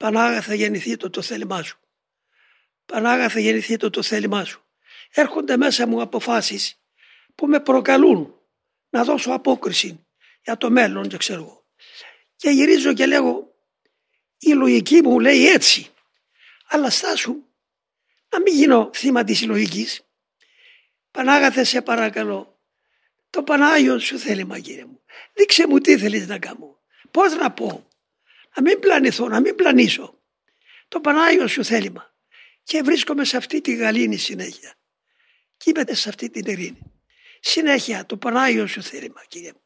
Πανάγαθε γεννηθεί το το θέλημά σου. Πανάγαθε γεννηθεί το το θέλημά σου. Έρχονται μέσα μου αποφάσεις που με προκαλούν να δώσω απόκριση για το μέλλον και ξέρω εγώ. Και γυρίζω και λέγω η λογική μου λέει έτσι. Αλλά στάσου να μην γίνω θύμα της λογικής. Πανάγαθε σε παρακαλώ. Το Πανάγιο σου θέλημα κύριε μου. Δείξε μου τι θέλεις να κάνω. Πώς να πω. Να μην πλανηθώ, να μην πλανήσω. Το Πανάγιο σου θέλημα. Και βρίσκομαι σε αυτή τη γαλήνη συνέχεια. Και είμαι σε αυτή την ειρήνη. Συνέχεια το Πανάγιο σου θέλημα κύριε μου.